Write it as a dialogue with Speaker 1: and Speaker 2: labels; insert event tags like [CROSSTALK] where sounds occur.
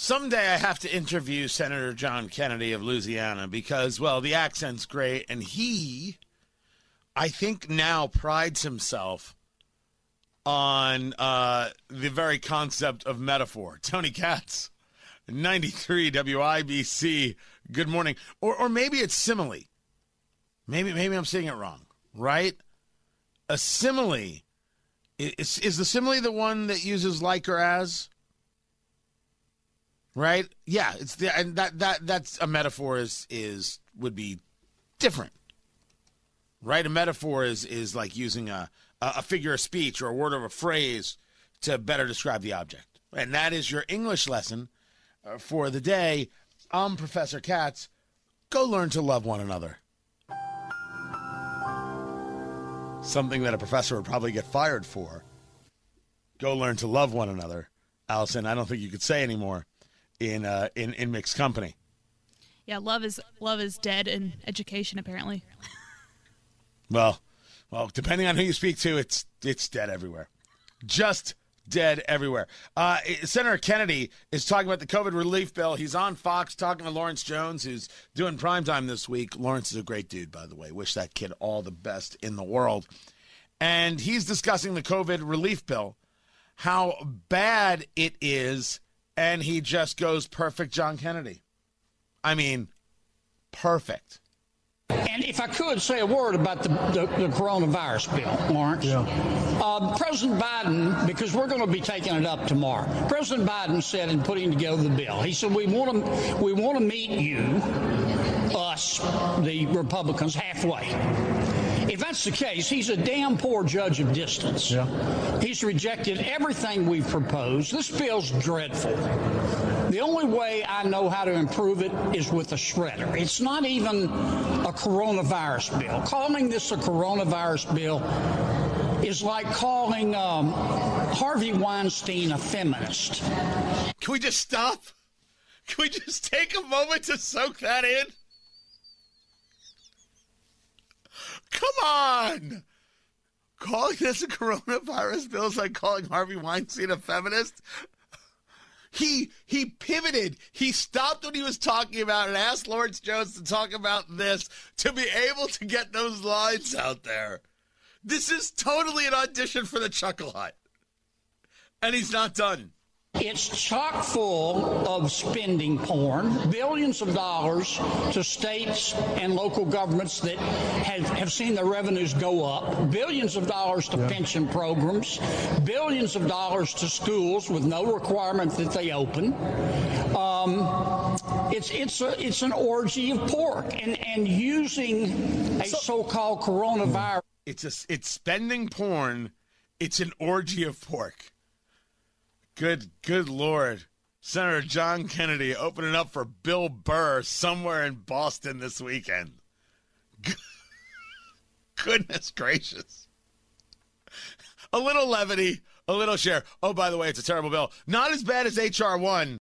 Speaker 1: Someday I have to interview Senator John Kennedy of Louisiana because, well, the accent's great, and he, I think, now prides himself on uh, the very concept of metaphor. Tony Katz, 93 WIBC. Good morning. Or, or maybe it's simile. Maybe, maybe I'm saying it wrong, right? A simile. Is, is the simile the one that uses like or as? Right? Yeah, it's the and that that that's a metaphor is is would be different, right? A metaphor is is like using a a figure of speech or a word of a phrase to better describe the object, and that is your English lesson uh, for the day. I'm Professor Katz. Go learn to love one another. Something that a professor would probably get fired for. Go learn to love one another. Allison, I don't think you could say anymore in uh, in in mixed company.
Speaker 2: Yeah, love is love is dead in education apparently.
Speaker 1: well, well, depending on who you speak to, it's it's dead everywhere. Just dead everywhere. Uh, Senator Kennedy is talking about the COVID relief bill. He's on Fox talking to Lawrence Jones, who's doing primetime this week. Lawrence is a great dude, by the way. Wish that kid all the best in the world. And he's discussing the COVID relief bill, how bad it is and he just goes perfect John Kennedy. I mean, perfect.
Speaker 3: And if I could say a word about the, the, the coronavirus bill, Lawrence. Yeah. Uh, President Biden, because we're going to be taking it up tomorrow. President Biden said in putting together the bill, he said we want to we want to meet you, us, the Republicans, halfway. If that's the case, he's a damn poor judge of distance. Yeah. He's rejected everything we've proposed. This bill's dreadful. The only way I know how to improve it is with a shredder. It's not even a coronavirus bill. Calling this a coronavirus bill is like calling um, Harvey Weinstein a feminist.
Speaker 1: Can we just stop? Can we just take a moment to soak that in? Come on. Calling [LAUGHS] this a coronavirus bill is like calling Harvey Weinstein a feminist. He he pivoted. He stopped what he was talking about and asked Lawrence Jones to talk about this to be able to get those lines out there. This is totally an audition for the Chuckle Hut. And he's not done.
Speaker 3: It's chock full of spending porn, billions of dollars to states and local governments that have, have seen their revenues go up, billions of dollars to yeah. pension programs, billions of dollars to schools with no requirement that they open. Um, it's it's a, it's an orgy of pork and and using a so, called coronavirus.
Speaker 1: It's a, it's spending porn. It's an orgy of pork. Good, good Lord. Senator John Kennedy opening up for Bill Burr somewhere in Boston this weekend. [LAUGHS] Goodness gracious. A little levity, a little share. Oh, by the way, it's a terrible bill. Not as bad as H.R. 1,